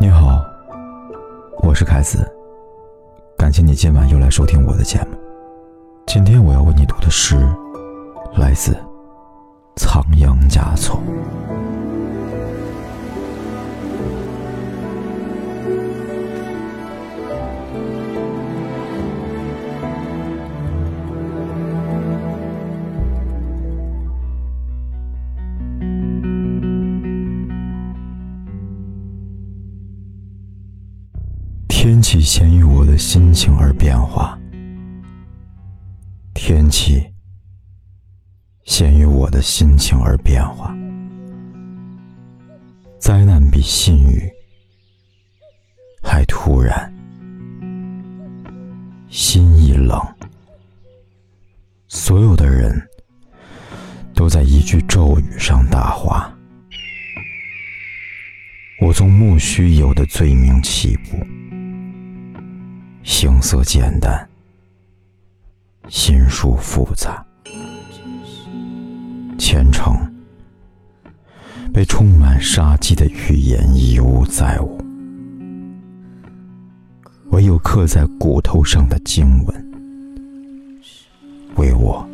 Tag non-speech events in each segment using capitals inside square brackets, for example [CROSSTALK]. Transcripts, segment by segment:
你好，我是凯子，感谢你今晚又来收听我的节目。今天我要为你读的诗，来自仓央嘉措。起先于我的心情而变化，天气先于我的心情而变化。灾难比信誉还突然，心一冷，所有的人都在一句咒语上大化。我从莫须有的罪名起步。形色简单，心术复杂，前程被充满杀机的预言一无再无，唯有刻在骨头上的经文，为我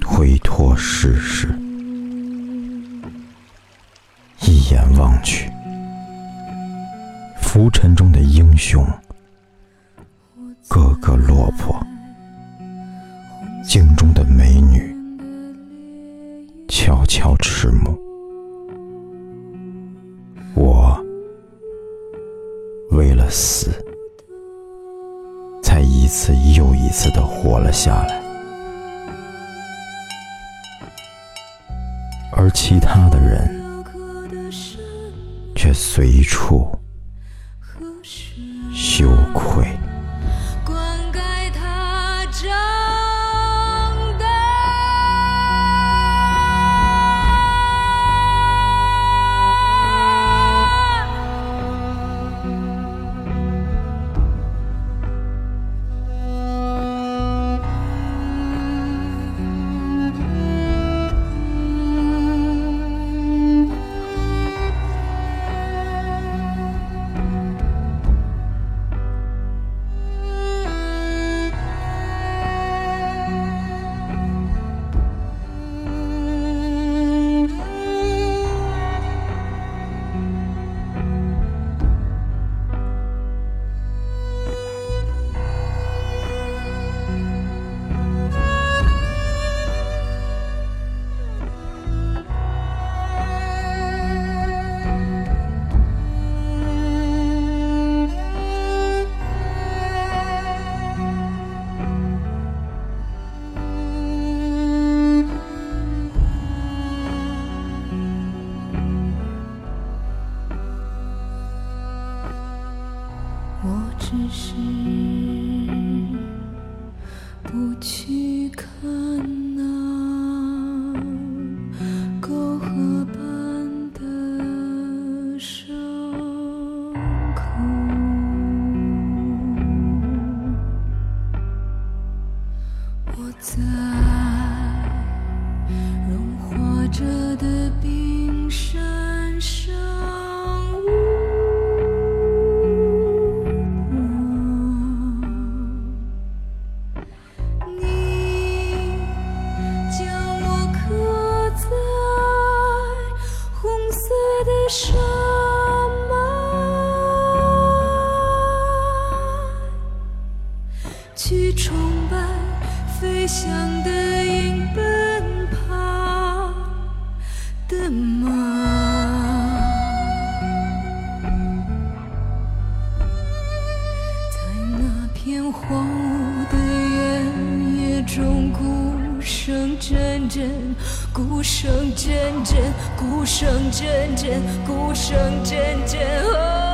推脱世事。一眼望去，浮尘中的英雄。个个落魄，镜中的美女悄悄迟暮，我为了死，才一次又一次的活了下来，而其他的人却随处羞愧。只是不去看。崇拜飞翔的鹰奔跑的马，在那片荒芜的原野中，鼓声阵阵。鼓声阵阵，鼓声阵阵，鼓声阵阵。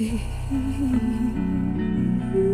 Hey, [LAUGHS] hey.